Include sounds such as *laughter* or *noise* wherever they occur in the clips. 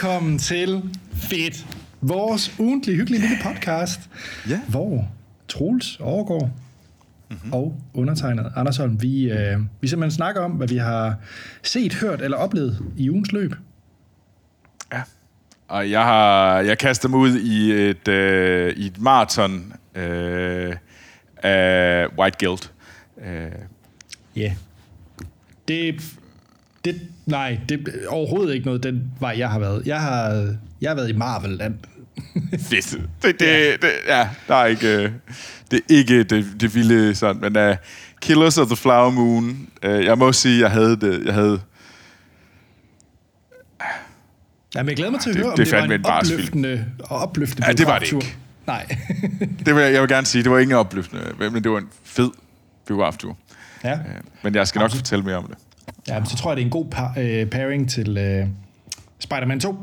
Velkommen til Fedt, vores ugentlige hyggelige lille podcast, Ja. hvor Troels overgår mm-hmm. og undertegnet Anders Holm, vi, øh, vi simpelthen snakker om, hvad vi har set, hørt eller oplevet i ugens løb. Ja. Og jeg har jeg kaster mig ud i et, øh, i et maraton øh, af White Guild. Øh, Ja. Yeah. Det, det, nej, det er overhovedet ikke noget, den vej, jeg har været. Jeg har, jeg har været i Marvel-land. *laughs* fedt. Det, det, det, ja, der er ikke... Øh, det er ikke det, det vilde sådan, men uh, Killers of the Flower Moon, øh, jeg må sige, jeg havde det, jeg havde... Jamen, jeg glæder mig til at Det- høre, om det det, var en en opløftende, og opløftende Ja, det var det ikke. Nej. *laughs* Det vil jeg, jeg vil gerne sige, det var ikke en opløftende, men det var en fed biograftur. ja. Øh, Men jeg skal nok fortælle mere om det. Ja, men så tror jeg, det er en god par, øh, pairing til øh, Spider-Man 2,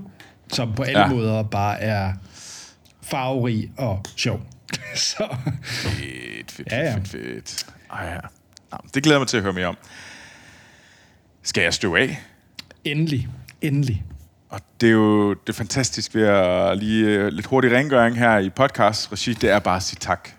som på alle Ja. ja. måder bare er farverig og sjov. *laughs* så Fedt, fedt, Ja, ja. fedt, fedt. Ej, ja. Nå, det glæder jeg mig til at høre mere om. Skal jeg støve af? endelig, endelig. Og det er jo det er fantastisk ved at lige øh, lidt hurtig rengøring her i podcast regi, det er bare at sige tak.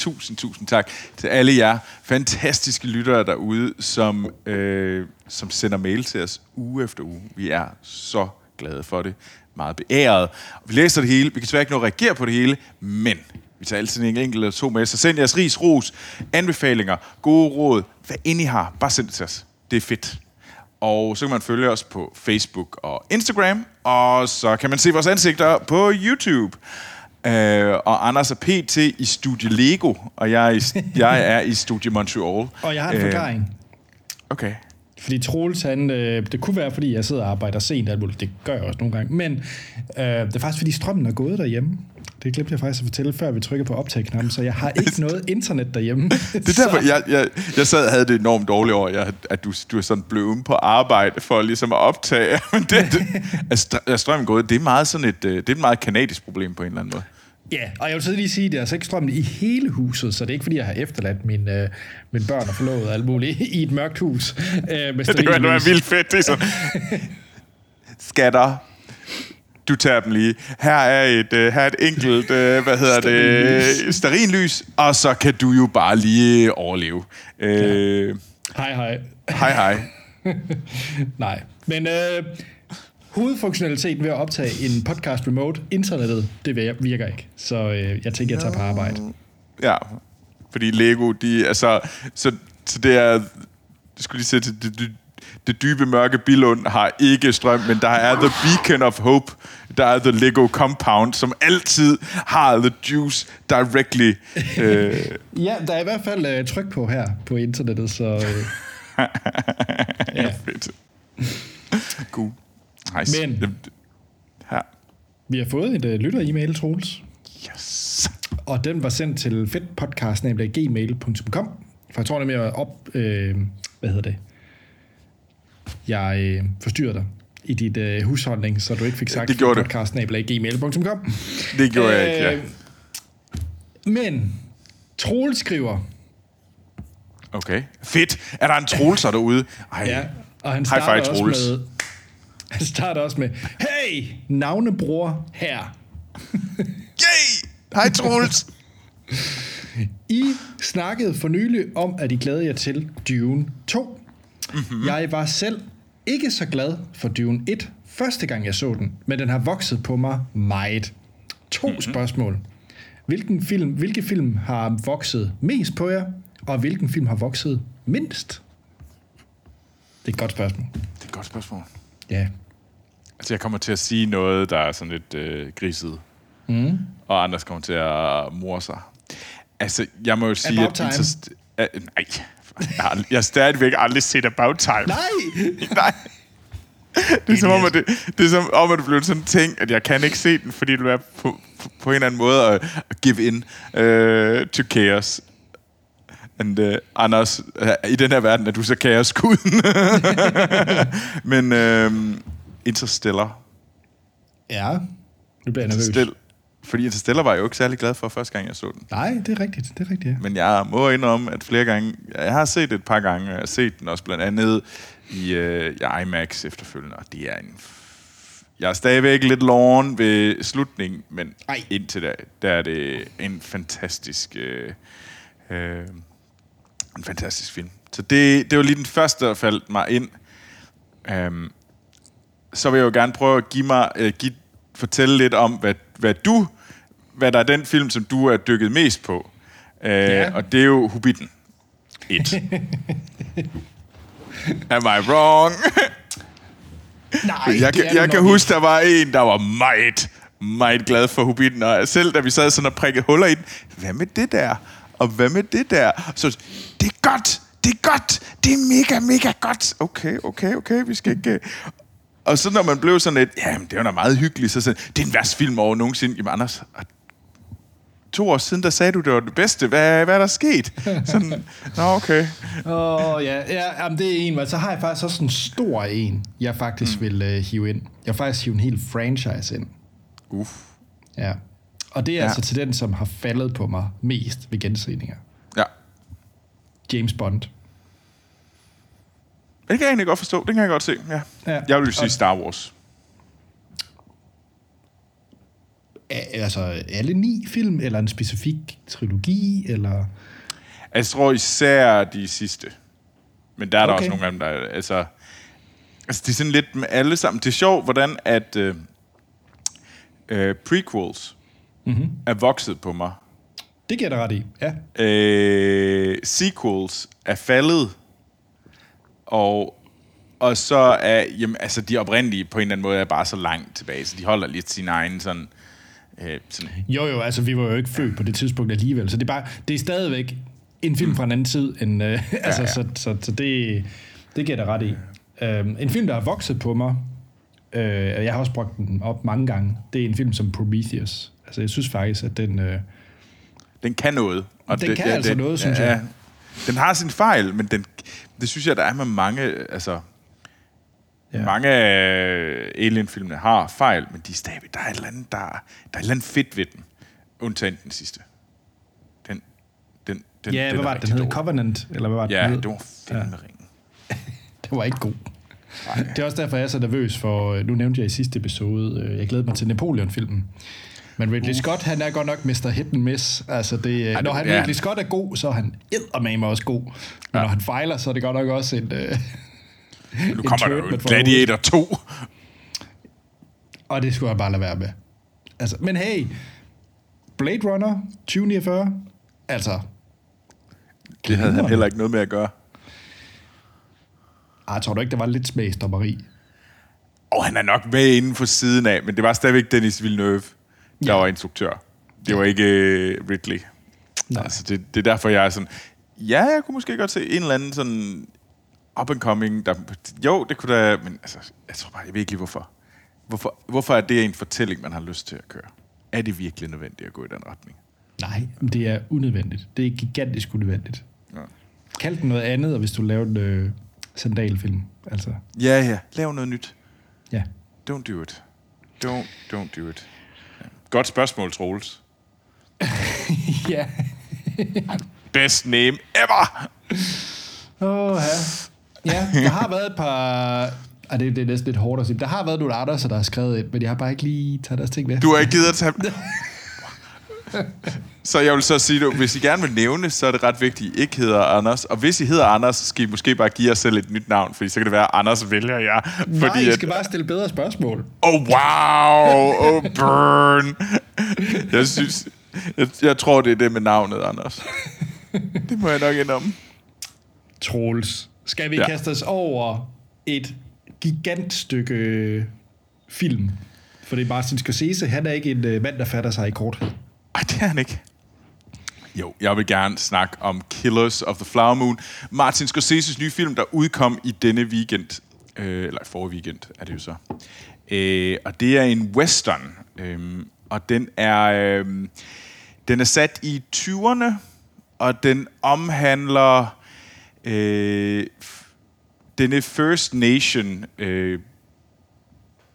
Tusind, tusind tak til alle jer fantastiske lyttere derude, som, øh, som sender mail til os uge efter uge. Vi er så glade for det. Meget beæret. Vi læser det hele. Vi kan desværre ikke nå at reagere på det hele, men vi tager altid en enkelt eller to med. Så send jeres ris, ros, anbefalinger, gode råd, hvad end I har. Bare send det til os. Det er fedt. Og så kan man følge os på Facebook og Instagram, og så kan man se vores ansigter på YouTube. Øh, og Anders er PT i Studie Lego, og jeg er i, jeg er i Studie Montreal. Og jeg har en Øh, forklaring. Okay. Fordi Troels, han, øh, det kunne være, fordi jeg sidder og arbejder sent, alt muligt. det gør jeg også nogle gange, men øh, det er faktisk, fordi strømmen er gået derhjemme. Det glemte jeg faktisk at fortælle, før vi trykker på optag-knappen, så jeg har ikke *laughs* noget internet derhjemme. Det er derfor, *laughs* jeg, jeg, jeg sad og havde det enormt dårligt over, jeg, at du, du er sådan blevet på arbejde for ligesom at optage. *laughs* Men det, det, at str- at strømmen gået, det er meget sådan et, øh, det er et meget kanadisk problem på en eller anden måde. Ja, og jeg vil så lige sige, at det er altså ikke strømmen i hele huset, så det er ikke, fordi jeg har efterladt mine, øh, mine børn og forlovet og alt muligt i et mørkt hus. Øh, med Det stearinlys. være vildt fedt. Det er sådan, skatter, du tager dem lige. Her er et, uh, her er et enkelt, uh, hvad hedder det, sterinlys, og så kan du jo bare lige overleve. Uh, Hej, hej. hej, hej. *laughs* Nej, men øh, hovedfunktionaliteten ved at optage en podcast remote, internettet, det vir- virker ikke. Så øh, jeg tænker, jeg tager på arbejde. Ja, fordi Lego, de er så, så, det er, jeg skulle lige sige, det, det, det, dybe mørke Billund har ikke strøm, men der er The Beacon of Hope, der er The Lego Compound, som altid har The Juice directly. *laughs* øh, Ja, der er i hvert fald øh, tryk på her på internettet, så øh, *laughs* ja. Fedt. *laughs* God. Nice. Men- Det- Her. vi har fået et øh, lytter-e-mail, Troels. Yes. Og den var sendt til fedtpodcast.gmail.com For jeg tror nemlig at op... Øh, hvad hedder det? Jeg øh, forstyrrede dig i dit øh, husholdning, så du ikke fik sagt Det gjorde podcast.gmail.com Det gjorde jeg ikke, ja. Øh, Men Troels skriver, Okay. Fedt. Er der en trolser derude? Ej. ja, og han High starter five, også Troels. med, han starter også med, hey, navnebror her. Yay! Hej, Troels. I snakkede for nylig om, at I glæder jer til Dune 2. Mhm. Mm-hmm. Jeg var selv ikke så glad for Dune 1 første gang jeg så den, men den har vokset på mig meget. To Mhm. mm-hmm. spørgsmål. Hvilken film, hvilke film har vokset mest på jer, og hvilken film har vokset mindst? Det er et godt spørgsmål. Det er et godt spørgsmål. Ja. Altså, jeg kommer til at sige noget, der er sådan lidt øh, griset. Mm. Og Anders kommer til at mor sig. Altså, jeg må jo sige, About Time. Interst- uh, nej, jeg har, jeg har stadigvæk aldrig set About Time. Nej! *laughs* nej. Det er, som om, at det, det er som om, at det blev sådan en ting, at jeg kan ikke se den, fordi det være på, på, på en eller anden måde at, at give in uh, to chaos. And, uh, Anders, uh, i den her verden er du så kaoskuden. *laughs* Men uh, Interstellar. Ja, nu bliver jeg nervøs. Interstellar. Fordi Interstellar var jeg jo ikke særlig glad for første gang, jeg så den. Nej, det er rigtigt. Det er rigtigt, ja. Men jeg må indrømme, at flere gange... Jeg har set det et par gange, og jeg har set den også blandt andet i, øh, i IMAX efterfølgende, og det er en... Jeg er stadigvæk lidt loven ved slutningen, men Ej. indtil da, der er det en fantastisk, øh, øh, en fantastisk film. Så det, det var lige den første, der faldt mig ind. Um, så vil jeg jo gerne prøve at give mig, øh, give, fortælle lidt om, hvad, hvad du, hvad der er den film, som du er dykket mest på. Uh, Ja. Og det er jo Hobbiten 1. *laughs* Am I wrong? Nej, jeg kan, jeg kan huske, der var en, der var meget, meget glad for Hobbiten, og selv da vi sad sådan og prikkede huller i den, hvad med det der? Og hvad med det der? Så det er godt, det er godt, det er mega, mega godt. Okay, okay, okay, vi skal ikke... Og så når man blev sådan lidt, jamen det var da meget hyggeligt, så sådan, det er en værst film over nogensinde. Jamen Anders, to år siden, der sagde du, det var det bedste. Hvad, hvad er der sket? Sådan, nå okay. *laughs* Åh, oh, ja, ja jamen, det er en, men så har jeg faktisk også en stor en, jeg faktisk mm. vil uh, hive ind. Jeg vil faktisk hive en hel franchise ind. Uff. Ja. Og det er Ja. altså til den, som har faldet på mig mest ved genseninger. Ja. James Bond. Det kan jeg egentlig godt forstå. Det kan jeg godt se, ja. Ja. Jeg vil sige Og- Star Wars. Altså alle ni film, eller en specifik trilogi, eller... Jeg tror især de sidste. Men der er der Okay. også nogle af dem, der er, altså... Altså, det er sådan lidt med alle sammen. Det er sjovt, hvordan at øh, øh, prequels mm-hmm. er vokset på mig. Det giver dig ret i, ja. Øh, sequels er faldet. Og, og så er, jamen, altså, de oprindelige på en eller anden måde er bare så langt tilbage, så de holder lidt sin egen sådan... Øh, sådan Jo, jo, altså vi var jo ikke født på det tidspunkt alligevel, så det er, bare, det er stadigvæk en film fra en anden tid, end, øh, *laughs* altså, ja. så, så, så det, det giver dig ret i. Um, en film, der har vokset på mig, øh, og jeg har også brugt den op mange gange, det er en film som Prometheus. Altså jeg synes faktisk, at den... Øh, Den kan noget. Og Den kan altså noget, synes jeg. Den har sin fejl, men den, det synes jeg, der er med mange... Altså, ja. Ja. Mange af Alien-filmene har fejl, men de er stadig, der er et eller andet, der, der er et eller andet fedt ved dem. Undtagen den sidste. Den, den, den, ja, den hvad var det, den hed? Covenant? Eller hvad var det, Ja, den det var fandme ja. ringen. *laughs* Det var ikke god. Det er også derfor, jeg er så nervøs for, øh, nu nævnte jeg i sidste episode, øh, jeg glæder mig til Napoleon-filmen. Men Ridley Scott, han er godt nok Mr. Hit and Miss. Altså det, Ej, det- når han ja. Ridley Scott er god, så er han eddermame også god. Men Ja. når han fejler, så er det godt nok også en... Øh, Nu kommer der jo Gladiator 2. og det skulle jeg bare lade være med. Altså, men hey, Blade Runner 2049, altså... Det havde han heller ikke noget med at gøre. Ej, tror du ikke, der var lidt smagsdommeri? Og han er nok med inden for siden af, men det var stadigvæk Dennis Villeneuve, der ja. Var instruktør. Det var ikke øh, Ridley. Nej. Altså, det, det er derfor, jeg er sådan... Ja, jeg kunne måske godt se en eller anden sådan up and coming, der, jo, det kunne da, men altså, jeg tror bare, jeg ved ikke lige hvorfor. hvorfor. Hvorfor er det en fortælling, man har lyst til at køre? Er det virkelig nødvendigt at gå i den retning? Nej, det er unødvendigt. Det er gigantisk unødvendigt. Ja. Kald den noget andet, og hvis du laver en øh, sandalfilm. Altså, Ja, ja, lav noget nyt. ja. Don't do it. Don't, don't do it. Godt spørgsmål, Troels. *laughs* ja. Best name ever! Åh, ja. Ja, der har været et par... Ej, det, det er næsten lidt hårdt at sige. Der har været nogle andre, der har skrevet ind, men jeg har bare ikke lige taget deres ting med. Du har ikke givet at tage... *laughs* Så jeg vil så sige, at hvis I gerne vil nævne, så er det ret vigtigt, at I ikke hedder Anders. Og hvis I hedder Anders, så skal I måske bare give jer selv et nyt navn, fordi så kan det være, at Anders vælger jer. Nej, Fordi I at, skal bare stille bedre spørgsmål. Oh, wow! Oh, burn! Jeg synes... Jeg, jeg tror, det er det med navnet, Anders. Det må jeg nok indrømme. Troels. Skal vi Ja. kaste os over et gigantstykke film? For det er Martin Scorsese, han er ikke en øh, mand, der fatter sig i korthed. Ej, det er han ikke. Jo, jeg vil gerne snakke om Killers of the Flower Moon. Martin Scorseses nye film, der udkom i denne weekend. Øh, eller forrige weekend, er det jo så. Øh, og det er en western. Øh, og den er, øh, den er sat i 20'erne, og den omhandler øh, denne First Nation øh,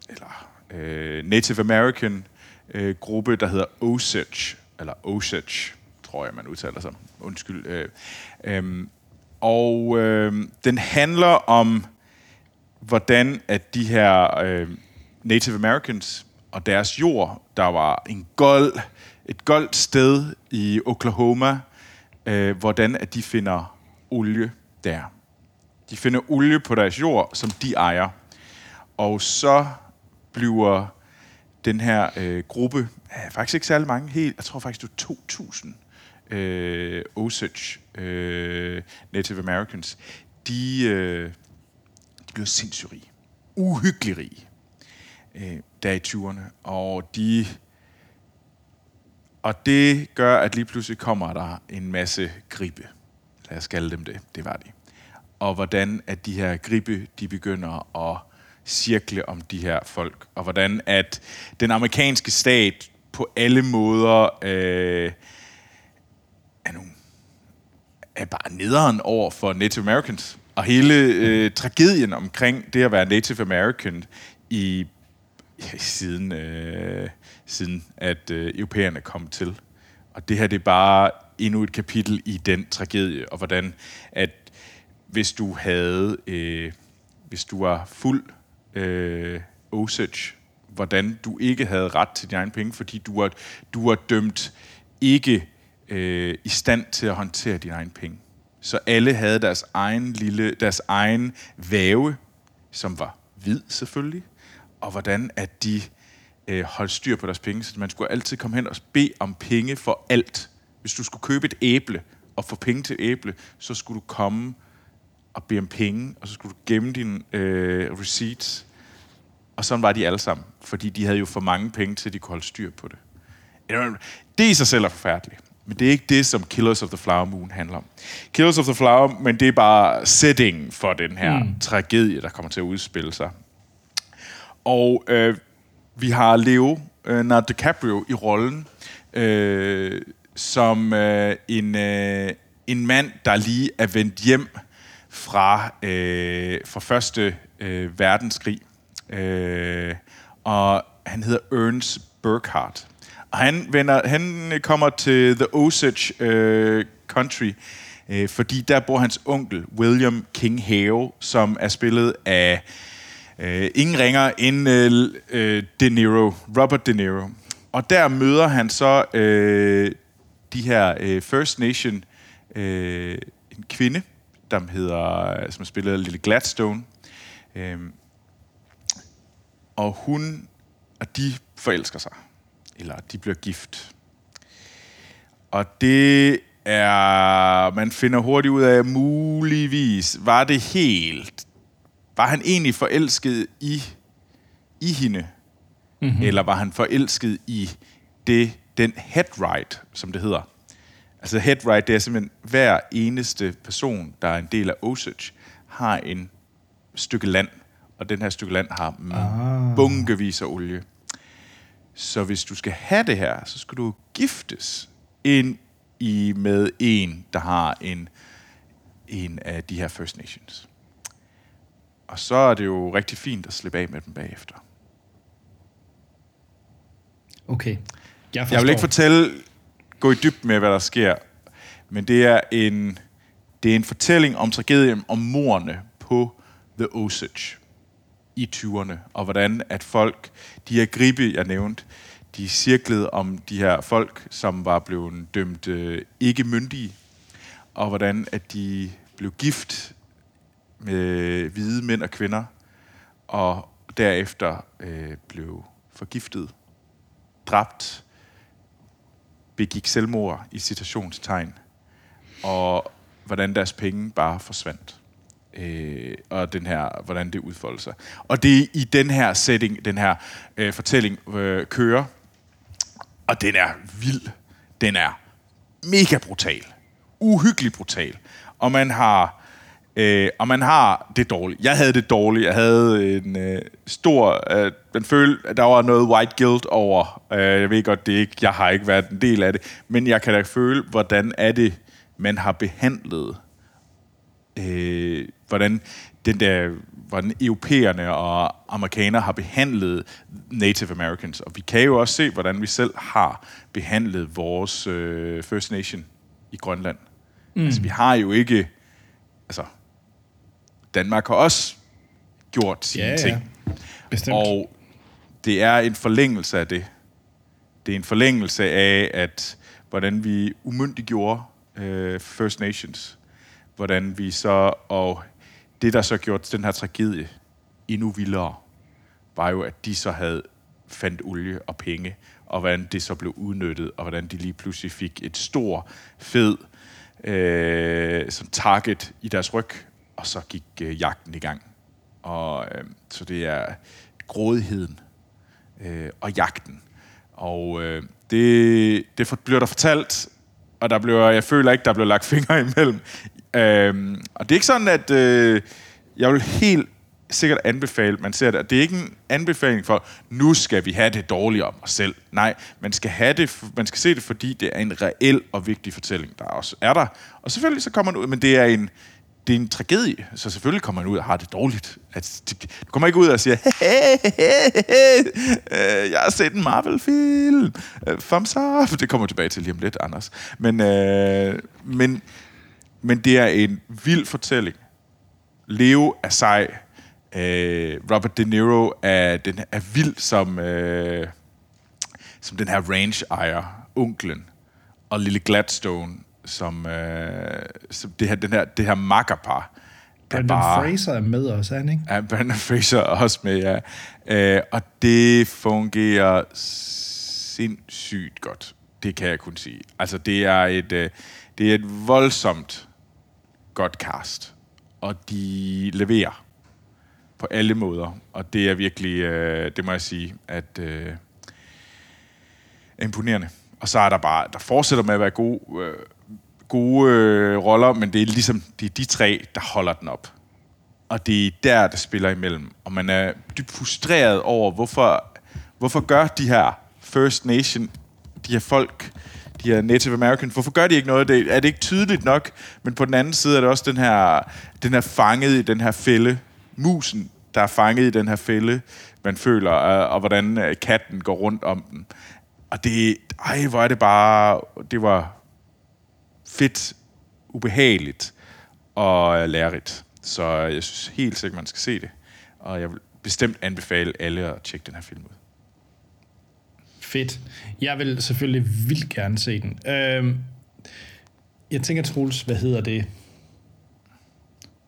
eller øh, Native American øh, gruppe, der hedder Osage, eller Osage, tror jeg, man udtaler sig. Undskyld. Øh, øh, og øh, den handler om, hvordan at de her øh, Native Americans og deres jord. Der var en gold, et goldt sted i Oklahoma, øh, hvordan at de finder olie der. De finder olie på deres jord, som de ejer. Og så bliver den her øh, gruppe, ja, faktisk ikke særlig mange, helt, jeg tror faktisk det er 2.000 øh, Osage øh, Native Americans, de, øh, de bliver sindssygt rige. Uhyggeligt rige. Øh, der i 20'erne. Og de... Og det gør, at lige pludselig kommer der en masse gribe. Lad os kalde dem det. Det var de. Og hvordan at de her gribe, de begynder at cirkle om de her folk. Og hvordan at den amerikanske stat på alle måder øh, er bare nederen over for Native Americans. Og hele øh, tragedien omkring det at være Native American i ja, siden, øh, siden at øh, europæerne kom til. Og det her det er bare endnu et kapitel i den tragedie, og hvordan at hvis du havde, øh, hvis du var fuld øh, Osage, hvordan du ikke havde ret til dine egne penge, fordi du var, du var dømt ikke øh, i stand til at håndtere dine egne penge. Så alle havde deres egen lille, deres egen væve, som var hvid selvfølgelig, og hvordan at de øh, holdt styr på deres penge. Så man skulle altid komme hen og bede om penge for alt. Hvis du skulle købe et æble og få penge til æble, så skulle du komme og bede om penge, og så skulle du gemme dine øh, receipts. Og sådan var de alle sammen, fordi de havde jo for mange penge til, at de kunne holde styr på det. Det i sig selv er forfærdeligt. Men det er ikke det, som Killers of the Flower Moon handler om. Killers of the Flower, men det er bare setting for den her mm. tragedie, der kommer til at udspille sig. Og øh, vi har Leo øh, DiCaprio i rollen øh, som øh, en, øh, en mand, der lige er vendt hjem fra, øh, fra første øh, verdenskrig. Øh, og han hedder Ernst Burkhardt. Og han, vender, han øh, kommer til The Osage øh, Country, øh, fordi der bor hans onkel, William King Hale, som er spillet af øh, ingen ringer end øh, øh, De Niro, Robert De Niro. Og der møder han så øh, de her øh, First Nation, øh, en kvinde, der hedder, som er spillet af Lille Gladstone. Øh, og hun og de forelsker sig. Eller de bliver gift. Og det er... Man finder hurtigt ud af, muligvis var det helt... Var han egentlig forelsket i, i hende? Mm-hmm. Eller var han forelsket i det, den headright, som det hedder? Altså headright, det er simpelthen hver eneste person, der er en del af Osage, har en stykke land, og den her stykke land har ah. bunkevis af olie. Så hvis du skal have det her, så skal du giftes ind i med en, der har en, en af de her First Nations. Og så er det jo rigtig fint at slippe af med dem bagefter. Okay. Jeg, jeg vil ikke fortælle, gå i dyb med, hvad der sker, men det er en, det er en fortælling om tragedien om morerne på The Osage i 20'erne, og hvordan at folk, de her gribe, jeg nævnte, de cirklede om de her folk, som var blevet dømt øh, ikke myndige, og hvordan at de blev gift med hvide mænd og kvinder, og derefter øh, blev forgiftet, dræbt, begik selvmord i citationstegn, og hvordan deres penge bare forsvandt øh, og den her, hvordan det udfolder sig. Og det er i den her setting, den her øh, fortælling øh, kører, og den er vild. Den er mega brutal. Uhyggelig brutal. Og man har... Øh, og man har det dårligt. Jeg havde det dårligt. Jeg havde en øh, stor... Øh, den følte, at der var noget white guilt over. Øh, jeg ved godt, det ikke, jeg har ikke været en del af det. Men jeg kan da føle, hvordan er det, man har behandlet øh, hvordan den der, hvordan europæerne og amerikanere har behandlet Native Americans. Og vi kan jo også se, hvordan vi selv har behandlet vores øh, First Nation i Grønland. Mm. Altså, vi har jo ikke... Altså, Danmark har også gjort sine ja, ting. Ja. Bestemt. Og det er en forlængelse af det. Det er en forlængelse af, at hvordan vi umyndiggjorde øh, First Nations. Hvordan vi så, og det der så gjorde den her tragedie endnu vildere, var jo, at de så havde fandt olie og penge, og hvordan det så blev udnyttet, og hvordan de lige pludselig fik et stor, fed øh, som target i deres ryg, og så gik øh, jagten i gang. Og øh, så det er grådigheden øh, og jagten. Og øh, det, det bliver der fortalt, og der bliver, jeg føler ikke, der bliver lagt fingre imellem. Øh, og det er ikke sådan, at øh, jeg vil helt sikkert anbefale, man ser det. Det er ikke en anbefaling for, nu skal vi have det dårligt om os selv. Nej, man skal, have det, man skal se det, fordi det er en reel og vigtig fortælling, der også er der. Og selvfølgelig så kommer man ud, men det er en, det er en tragedie, så selvfølgelig kommer man ud og har det dårligt. At, du kommer ikke ud og siger, hey, hey, hey, hey, øh, jeg har set en Marvel-film, øh, thumbs up. Det kommer tilbage til lige om lidt, Anders. Men, øh, men, men det er en vild fortælling. Leo er sej, Øh, Robert De Niro er, den, er vild som, øh, som den her range-ejer, onklen, og Lille Gladstone som, øh, som det her, den her, det her makkerpar. Brandon bare, Fraser er med også, er han ikke? Ja, Brandon Fraser er også med, ja. Øh, og det fungerer sindssygt godt. Det kan jeg kun sige. Altså, det er et, øh, det er et voldsomt godt cast. Og de leverer på alle måder. Og det er virkelig, øh, det må jeg sige, at øh, imponerende. Og så er der bare, der fortsætter med at være gode, øh, gode øh, roller, men det er ligesom det er de tre, der holder den op. Og det er der, der spiller imellem. Og man er dybt frustreret over, hvorfor, hvorfor gør de her First Nation, de her folk, her Native American. hvorfor gør de ikke noget? Det, er det ikke tydeligt nok? Men på den anden side er det også den her, den her fanget i den her fælde, musen, der er fanget i den her fælde, man føler, og, og hvordan øh, katten går rundt om den. Og det, ej, hvor er det bare, det var fedt, ubehageligt og øh, lærerigt. Så jeg synes helt sikkert, man skal se det. Og jeg vil bestemt anbefale alle at tjekke den her film ud. Fedt. Jeg vil selvfølgelig vildt gerne se den. Øhm, jeg tænker, Troels, hvad hedder det?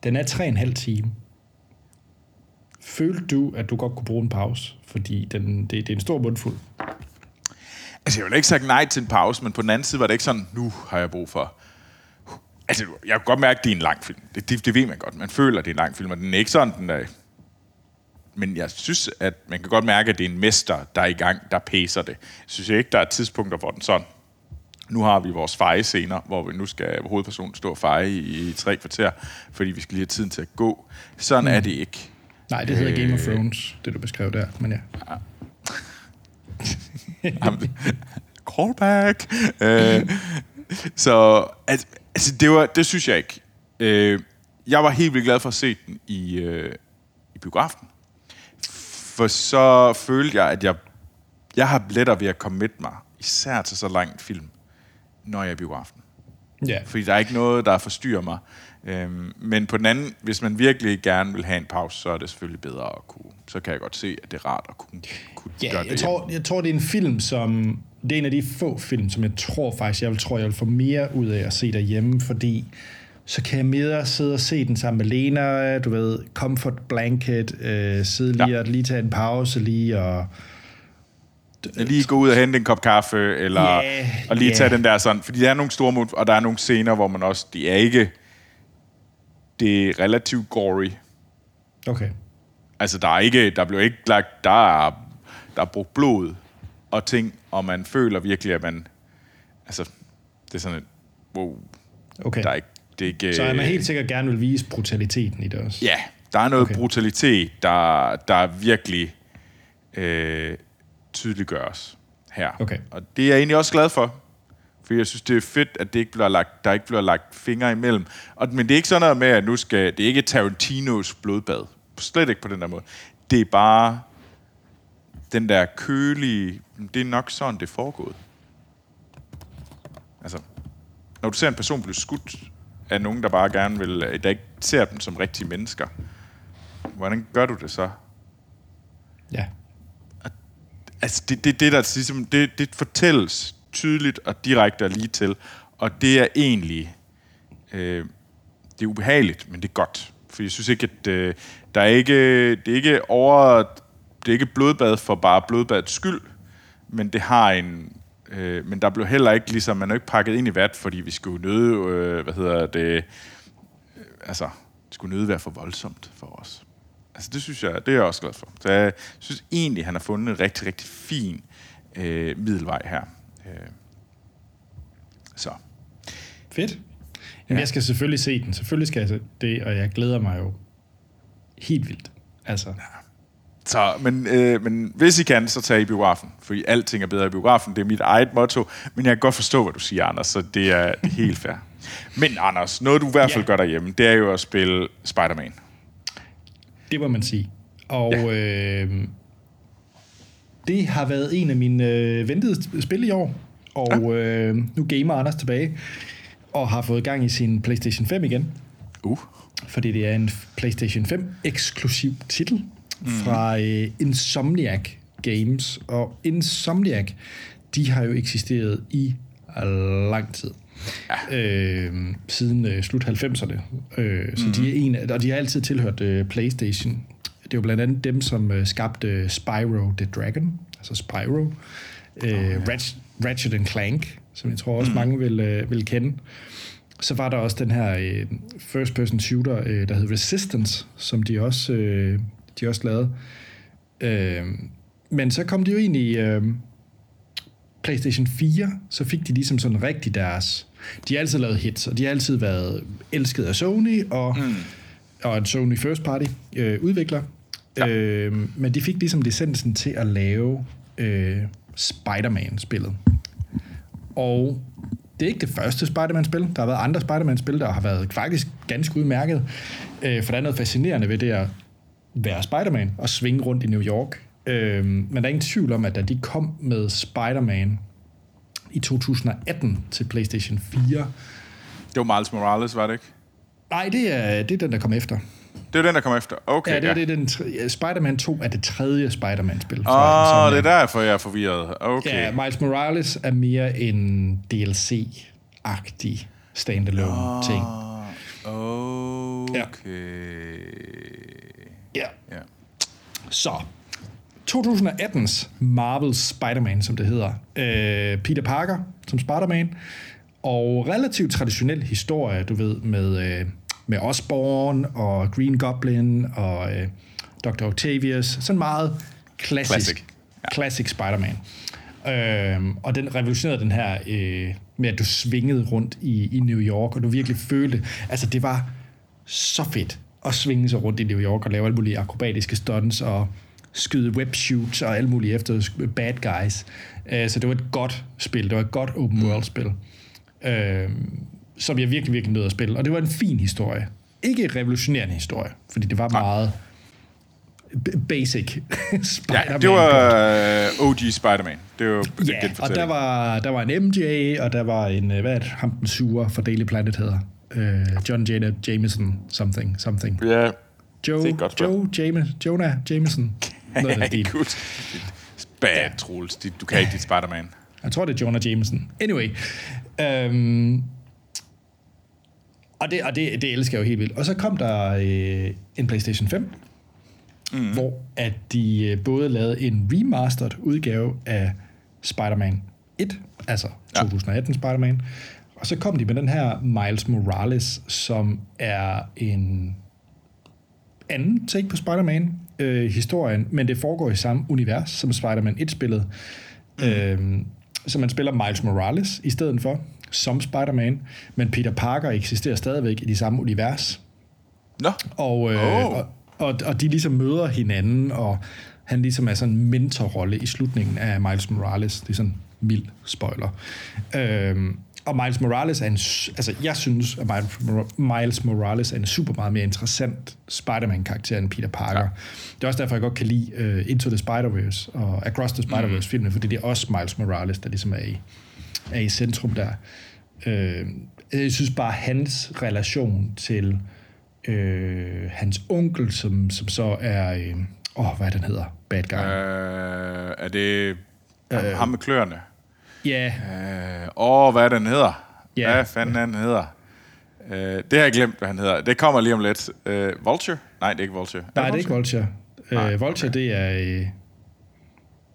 Den er tre og en halv time. Følte du, at du godt kunne bruge en pause? Fordi den, det, det er en stor mundfuld. Altså, jeg vil ikke sagt nej til en pause, men på den anden side var det ikke sådan, nu har jeg brug for... Altså, jeg kan godt mærke, at det er en lang film. Det, det, det ved man godt. Man føler, at det er en lang film, og den er ikke sådan, den er... Men jeg synes, at man kan godt mærke, at det er en mester, der er i gang, der pæser det. Jeg synes ikke, der er tidspunkter, hvor den sådan... Nu har vi vores feje-scener, hvor vi nu skal hovedpersonen stå og feje i, i tre kvarter, fordi vi skal lige have tiden til at gå. Sådan mm. er det ikke. Nej, det hedder øh, Game of Thrones, det du beskrev der, men ja. *laughs* Callback! øh, så altså, altså, det, var, det synes jeg ikke. Øh, jeg var helt vildt glad for at se den i, øh, i biografen. For så følte jeg, at jeg, jeg har lettere ved at komme mig, især til så lang film, når jeg er i biografen. Ja. Fordi der er ikke noget, der forstyrrer mig. Øhm, men på den anden, hvis man virkelig gerne vil have en pause, så er det selvfølgelig bedre at kunne. Så kan jeg godt se, at det er rart at kunne, kunne ja, gøre det. Jeg tror, jeg tror, det er en film, som... Det er en af de få film, som jeg tror faktisk, jeg vil, tror, jeg vil få mere ud af at se derhjemme, fordi så kan jeg mere sidde og se den sammen med Lena, du ved, comfort blanket, øh, sidde lige ja. og lige tage en pause lige og lige gå ud og hente en kop kaffe, eller yeah, og lige yeah. tage den der sådan, fordi der er nogle store mod, og der er nogle scener, hvor man også, det er ikke, det er relativt gory. Okay. Altså, der er ikke, der bliver ikke lagt, der er, der er brugt blod og ting, og man føler virkelig, at man, altså, det er sådan et, wow, okay. der er ikke, det er ikke... Så er man helt sikkert gerne vil vise brutaliteten i det også? Ja, der er noget okay. brutalitet, der, der virkelig øh, tydeliggøres her. Okay. Og det er jeg egentlig også glad for. For jeg synes, det er fedt, at det ikke bliver lagt, der ikke bliver lagt fingre imellem. Og, men det er ikke sådan noget med, at nu skal... Det er ikke Tarantinos blodbad. Slet ikke på den der måde. Det er bare den der kølige... Det er nok sådan, det er foregået. Altså, når du ser en person blive skudt af nogen, der bare gerne vil... Der ikke ser dem som rigtige mennesker. Hvordan gør du det så? Ja. altså det, det, det der ligesom, det, det fortælles tydeligt og direkte og lige til, og det er egentlig, øh, det er ubehageligt, men det er godt. For jeg synes ikke, at øh, der er ikke, det er ikke over, det er ikke blodbad for bare blodbadets skyld, men det har en, øh, men der blev heller ikke ligesom, man er ikke pakket ind i vat, fordi vi skulle nøde, øh, hvad hedder det, øh, altså, skulle nøde være for voldsomt for os. Altså det synes jeg, det er jeg også glad for. Så jeg synes egentlig, han har fundet en rigtig, rigtig fin øh, middelvej her. Øh, så. Fedt. Jamen, ja. jeg skal selvfølgelig se den. Selvfølgelig skal jeg se det, og jeg glæder mig jo helt vildt. Altså. Ja. Så, men, øh, men hvis I kan, så tag i biografen. For alting er bedre i biografen. Det er mit eget motto. Men jeg kan godt forstå, hvad du siger, Anders. Så det er, det er helt fair. Men Anders, noget du i hvert fald ja. gør derhjemme, det er jo at spille Spider-Man. Det må man sige. Og ja. øh, det har været en af mine øh, ventede spil i år. Og ja. øh, nu gamer Anders tilbage og har fået gang i sin PlayStation 5 igen. Uh. Fordi det er en PlayStation 5 eksklusiv titel mm. fra øh, Insomniac Games. Og Insomniac, de har jo eksisteret i lang tid. Ja. Øh, siden øh, slut 90'erne. Øh, så mm. de er en, og de har altid tilhørt øh, PlayStation. Det er jo blandt andet dem, som øh, skabte Spyro the Dragon, altså Spyro. Øh, oh, ja. Ratchet, Ratchet and Clank, som jeg tror også mm. mange vil, øh, vil kende. Så var der også den her øh, first-person shooter, øh, der hed Resistance, som de også, øh, de også lavede. Øh, men så kom de jo ind i øh, PlayStation 4, så fik de ligesom sådan rigtig deres... De har altid lavet hits, og de har altid været elsket af Sony, og, mm. og en Sony First Party øh, udvikler. Ja. Øh, men de fik ligesom licensen til at lave øh, Spider-Man-spillet. Og det er ikke det første Spider-Man-spil. Der har været andre Spider-Man-spil, der har været faktisk ganske udmærket. Øh, for der er noget fascinerende ved det at være Spider-Man og svinge rundt i New York. Øh, men der er ingen tvivl om, at da de kom med Spider-Man i 2018 til PlayStation 4... Det var Miles Morales, var det ikke? Nej, det er, det er den, der kom efter. Det er den, der kommer efter. Okay, ja, det, ja. det er den, Spider-Man 2 er det tredje Spider-Man-spil. Åh, oh, det er derfor, jeg er forvirret. Okay. Ja, Miles Morales er mere en DLC-agtig standalone oh, ting. Okay. Ja. Ja. Så, 2018's Marvel Spider-Man, som det hedder. Øh, Peter Parker som Spider-Man. Og relativt traditionel historie, du ved, med... Øh, med Osborn og Green Goblin og øh, Dr. Octavius. Sådan meget klassisk, classic, ja. classic Spider-Man. Øhm, og den revolutionerede den her øh, med, at du svingede rundt i, i New York, og du virkelig følte, altså det var så fedt at svinge sig rundt i New York og lave alle mulige akrobatiske stunts og skyde webshoots og alle mulige efter bad guys. Øh, så det var et godt spil. Det var et godt open world spil. Øh, som jeg virkelig, virkelig nød at spille. Og det var en fin historie. Ikke en revolutionerende historie, fordi det var meget basic Spider-Man. *laughs* Ja, det var uh, OG Spider-Man. Det var ja, og der var, der var en MJ, og der var en, øh, hvad er det, ham den sure for Daily Planet hedder. Uh, John Jana Jameson something, something. Ja, Joe, det er godt Joe James, Jonah Jameson. *laughs* Noget af det Bad. Troels. Du kan ikke dit Spider-Man. Jeg tror, det er Jonah Jameson. Anyway. Um, og det, og det, det elsker jeg jo helt vildt. Og så kom der øh, en PlayStation 5, mm. hvor at de øh, både lavede en remastered udgave af Spider-Man 1, altså ja. 2018 Spider-Man, og så kom de med den her Miles Morales, som er en anden take på Spider-Man øh, historien, men det foregår i samme univers som Spider-Man 1-spillet. Mm. Øh, så man spiller Miles Morales i stedet for, som Spider-Man, men Peter Parker eksisterer stadigvæk i det samme univers. Nå. Og, øh, oh. og, og, og de ligesom møder hinanden, og han ligesom er sådan en mentorrolle i slutningen af Miles Morales. Det er sådan mild spoiler. Øhm, og Miles Morales er en... Altså, jeg synes, at Miles Morales er en super meget mere interessant Spider-Man-karakter end Peter Parker. Ja. Det er også derfor, jeg godt kan lide uh, Into the Spider-Verse og Across the Spider-Verse-filmene, mm. fordi det er også Miles Morales, der ligesom er i, er i centrum der. Øh, jeg synes bare, hans relation til øh, hans onkel, som, som så er øh, Åh, oh, hvad den hedder? Bad guy. Øh, er det øh, ham med kløerne? Ja, Øh, åh, hvad er den hedder? Ja. Hvad fanden er den hedder? Øh, det har jeg glemt, hvad han hedder. Det kommer lige om lidt. Øh, Vulture? Nej, det er ikke Vulture. nej, det er ikke Vulture. Nej, Øh, Vulture, det er... Øh, det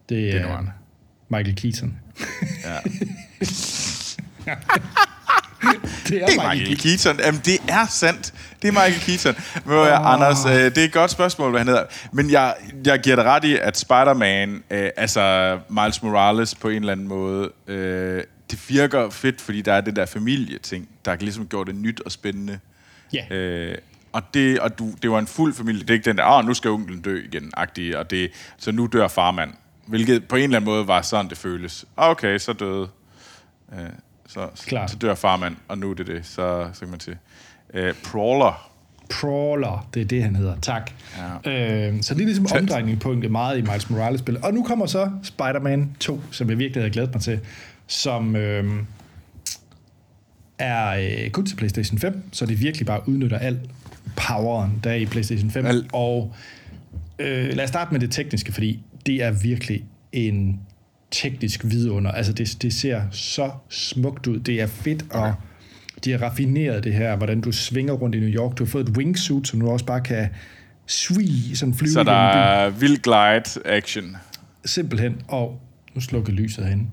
Det er er noget andet. Michael Keaton. Ja. *laughs* *laughs* *laughs* Det er, Det er Michael Keaton. Jamen, det er sandt. Det er Michael Keaton. Men oh. Anders, øh, det er et godt spørgsmål, hvad han hedder. Men jeg, jeg giver dig ret i, at Spider-Man, øh, altså Miles Morales på en eller anden måde, øh, det virker fedt, fordi der er det der familieting, der kan ligesom gøre det nyt og spændende. Ja. Øh, og det, og du, det var en fuld familie. Det er ikke den der, åh, nu skal onklen dø igen, agtig, og det, så nu dør farmand. Hvilket på en eller anden måde var sådan, det føles. Okay, så døde. Øh, så, Klart. så dør farmand, og nu er det det. Så, så kan man til. Øh, Prawler. Prawler, det er det, han hedder. Tak. Ja. Øh, så det er ligesom omdrejningspunktet meget i Miles Morales-spil. Og nu kommer så Spider-Man 2, som jeg virkelig havde glædet mig til, som øh, er øh, kun til PlayStation 5, så det virkelig bare udnytter al poweren, der er i PlayStation 5. Al- Og øh, lad os starte med det tekniske, fordi det er virkelig en teknisk vidunder. Altså, det, det ser så smukt ud. Det er fedt, okay. og de har raffineret det her, hvordan du svinger rundt i New York. Du har fået et wingsuit, så du også bare kan swee, sådan flyve Så der er vild glide action. Simpelthen. Og nu slukker lyset herinde.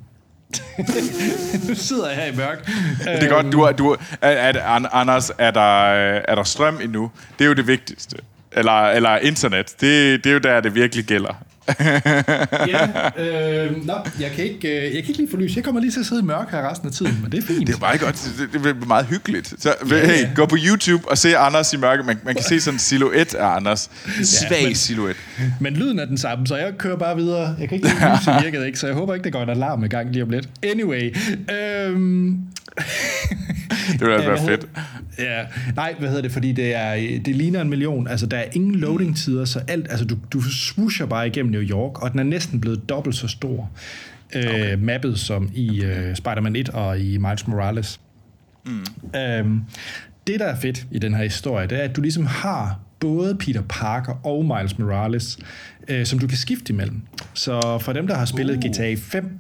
*laughs* nu sidder jeg her i mørk. Det er godt, du er, du er, er, er, An- Anders, er der, er der strøm endnu? Det er jo det vigtigste. Eller, eller internet. Det, det er jo der, det virkelig gælder. Ja, *laughs* øh, nå, jeg kan, ikke, øh, jeg kan ikke lige få lys. Jeg kommer lige til at sidde i mørk her resten af tiden, men det er fint. Det er meget godt. Det, det er meget hyggeligt. Så Ja, hey, ja. gå på YouTube og se Anders i mørke. Man, man kan se sådan en silhuet af Anders. En svag men- silhuet. Men lyden er den samme, så jeg kører bare videre. Jeg kan ikke lide, *laughs* lyset virkede ikke, så jeg håber ikke, der går en alarm i gang lige om lidt. Anyway. Øhm, *laughs* Det ville Ja, være fedt. Ja, nej, hvad hedder det, fordi det, er, det ligner en million. Altså, der er ingen loading-tider, så alt, altså, du, du swoosher bare igennem New York, og den er næsten blevet dobbelt så stor. Okay. Øh, mappet som i øh, Spider-Man 1 og i Miles Morales. Mm. Øhm, det, der er fedt i den her historie, det er, at du ligesom har både Peter Parker og Miles Morales, øh, som du kan skifte imellem. Så for dem, der har spillet Uh. GTA 5,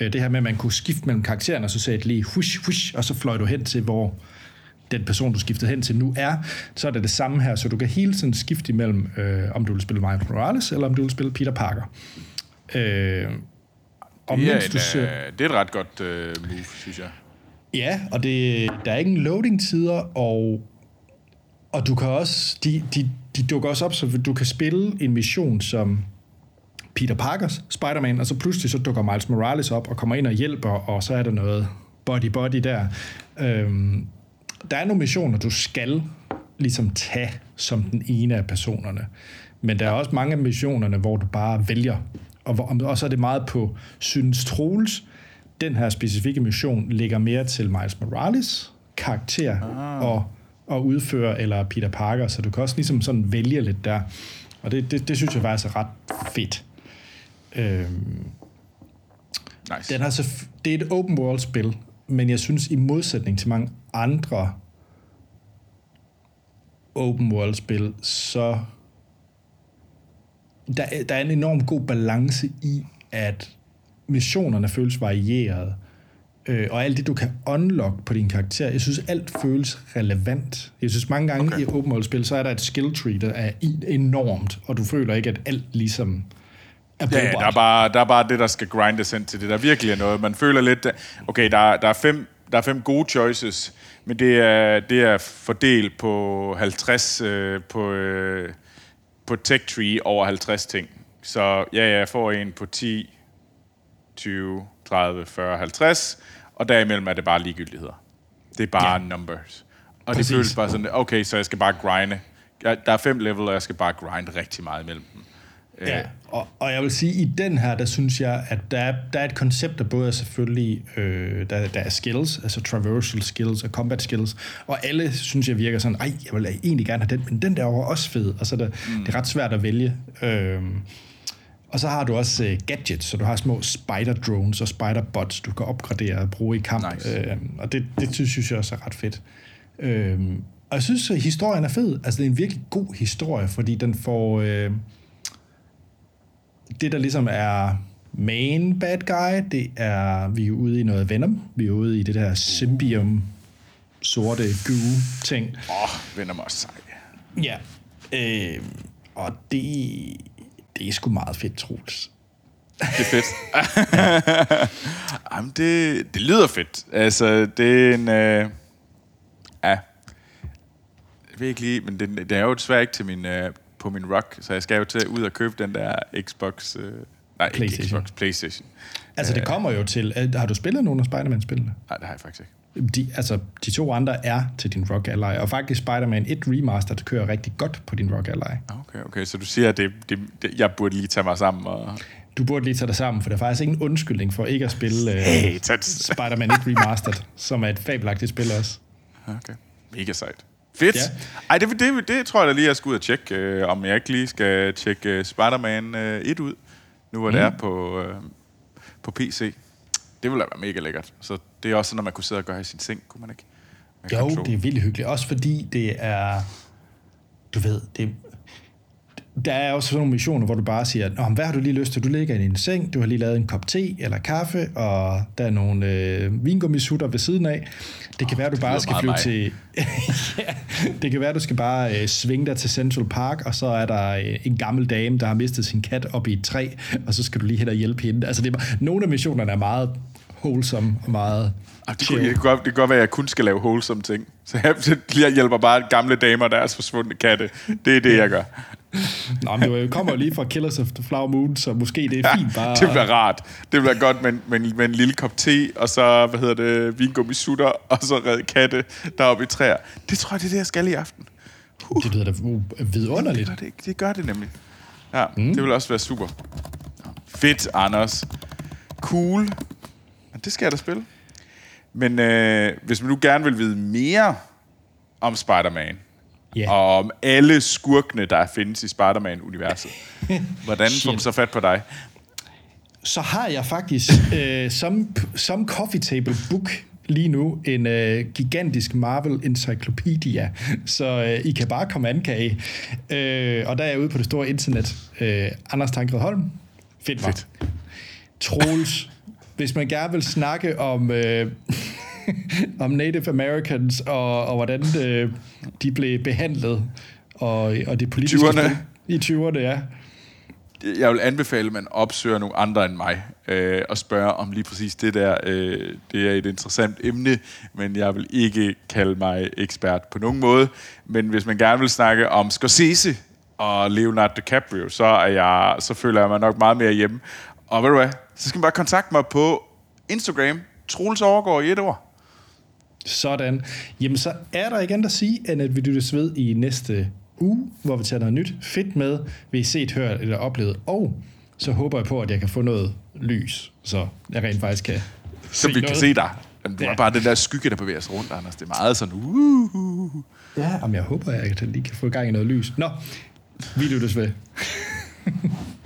øh, det her med, at man kunne skifte mellem karaktererne, og så sagde det lige hush, hush, og så fløj du hen til, hvor den person, du skiftede hen til nu er, så er det det samme her, så du kan hele tiden skifte imellem, øh, om du vil spille Miles Morales, eller om du vil spille Peter Parker. Øh, og Det er, mens en, du ser, øh, det er et ret godt øh, move, synes jeg. Ja, og det, der er ingen loading-tider, og, og du kan også, de, de, de dukker også op, så du kan spille en mission som Peter Parkers Spider-Man, og så pludselig så dukker Miles Morales op og kommer ind og hjælper, og så er der noget body-body der. Øhm, der er nogle missioner, du skal ligesom tage som den ene af personerne. Men der er også mange af missionerne, hvor du bare vælger. Og, hvor, og så er det meget på, synes Troels, den her specifikke mission ligger mere til Miles Morales karakter ah. og, og udføre, eller Peter Parker, så du kan også ligesom sådan vælge lidt der. Og det, det, det synes jeg faktisk er ret fedt. Øhm, Nice. den har så, det er et open world spil, men jeg synes i modsætning til mange andre open world spil, så der, er- der er en enorm god balance i, at missionerne føles varieret, øh, og alt det, du kan unlock på din karakter, jeg synes, alt føles relevant. Jeg synes, mange gange okay. i open world spil, så er der et skill tree, der er enormt, og du føler ikke, at alt ligesom er Ja, ja, der er, brugbart. bare, der er bare det, der skal grindes ind til det, der virkelig er noget. Man føler lidt, okay, der, der, er, fem, der er fem gode choices, men det er, det er fordelt på 50, øh, på, øh, på tech tree over 50 ting. Så ja, jeg får en på 10, 20, 30, 40, 50, og derimellem er det bare ligegyldigheder. Det er bare ja. numbers. Og Præcis. det føles bare sådan, okay, så jeg skal bare grinde. Jeg, der er fem level, og jeg skal bare grinde rigtig meget imellem dem. Ja, og, og jeg vil sige, i den her, der synes jeg, at der er, der er et koncept, der både er selvfølgelig, øh, der, der er skills, altså traversal skills og combat skills, og alle synes jeg virker sådan, ej, jeg vil egentlig gerne have den, men den der var også fed, og så er det, mm. det er ret svært at vælge. Øh, og så har du også øh, gadgets, så du har små spider drones og spider bots, du kan opgradere og bruge i kamp. Nice. Øh, og det, det synes jeg også er ret fedt. Øh, og jeg synes, at historien er fed. Altså, det er en virkelig god historie, fordi den får... Øh, det, der ligesom er main bad guy, det er, vi er ude i noget Venom. Vi er ude i det der symbium sorte goo-ting. Åh, oh, Venom er sej. Ja. Øh, og det, det er sgu meget fedt, Troels. Det er fedt. *laughs* Jamen, det, det lyder fedt. Altså, det er en... Øh, ja. Jeg ved ikke lige, men det, det er jo desværre ikke til min, øh, på min rock, så jeg skal jo til ud og købe den der Xbox... Øh, nej, ikke PlayStation. Xbox, Playstation. Altså, det kommer jo til... øh, Har du spillet nogle af Spider-Man-spillene? Nej, det har jeg faktisk ikke. De, altså, de to andre er til din Rock Ally, og faktisk Spider-Man 1 Remastered kører rigtig godt på din Rock Ally. Okay, okay. Så du siger, at det, det, det, jeg burde lige tage mig sammen og... Du burde lige tage dig sammen, for der er faktisk ingen undskyldning for ikke at spille uh, Hey. Spider-Man 1 Remastered, som er et fabelagtigt spil også. Okay. Mega sejt. Fedt. Ja. Ej, det, det, det tror jeg da lige, jeg skal ud og tjekke, øh, om jeg ikke lige skal tjekke øh, Spider-Man øh, 1 ud, nu hvor mm. det er på, øh, på PC. Det ville da være mega lækkert. Så det er også sådan, at man kunne sidde og gøre i sin seng, kunne man ikke? Med Jo, control. det er vildt hyggeligt. Også fordi det er... Du ved, det, der er også sådan nogle missioner, hvor du bare siger, Nå, hvad har du lige lyst til? Du ligger i din seng, du har lige lavet en kop te eller kaffe, og der er nogle øh, vingummisutter ved siden af. Det kan oh, være, du bare skal flyve mig. til... *laughs* ja, det kan være, du skal bare øh, svinge dig til Central Park, og så er der øh, en gammel dame, der har mistet sin kat op i et træ, og så skal du lige hen og hjælpe hende. Altså, det er, bare- nogle af missionerne er meget wholesome og meget Ej, det, kunne, det, kan godt, det kan godt være, at jeg kun skal lave wholesome ting. *laughs* Så jeg, så jeg hjælper bare gamle damer, der er forsvundne katte. Det er det, jeg gør. Nå, men det kommer lige fra Killers of the Flower Moon, så måske det er fint bare... det bliver rart. Det bliver godt med, en- med, med en lille kop te, og så, hvad hedder det, vingummisutter, og så redde katte deroppe i træer. Det tror jeg, det er det, jeg skal i aften. Det lyder da uh, vidunderligt. Det, gør det, det gør det nemlig. Ja, mm. det vil også være super. Ja. Fedt, Anders. Cool. Ja, Det skal jeg da spille. Men øh, hvis man nu gerne vil vide mere om Spider-Man, Ja. og om alle skurkene, der findes i Spider-Man-universet, *laughs* hvordan får man så fat på dig? Så har jeg faktisk øh, som, som coffee table book lige nu en øh, gigantisk Marvel Encyclopedia, så øh, I kan bare komme an, kan I. Øh, og der er jeg ude på det store internet. Øh, Anders Tankred Holm, find mig. Fedt. Troels, hvis man gerne vil snakke om, øh, om Native Americans og, og hvordan øh, de blev behandlet og, og det politiske 20'erne. spil i 20'erne, ja. Jeg vil anbefale, at man opsøger nogle andre end mig, øh, og spørger om lige præcis det der. Øh, det er et interessant emne, men jeg vil ikke kalde mig ekspert på nogen måde. Men hvis man gerne vil snakke om Scorsese og Leonardo DiCaprio, så, er jeg, så føler jeg mig nok meget mere hjemme. Og ved du hvad, så skal man bare kontakte mig på Instagram, Troels overgår i et ord. Sådan. Jamen, så er der igen at sige, end at vi lyttes ved i næste uge, hvor vi tager noget nyt fedt med, vi har set, hørt eller oplevet. Og så håber jeg på, at jeg kan få noget lys, så jeg rent faktisk kan Så vi kan noget. se dig. Det er Ja. bare den der skygge, der bevæger sig rundt, Anders. Det er meget sådan, uh, Ja, om jeg håber, at jeg lige kan få gang i noget lys. Nå, vi lyttes ved. *laughs*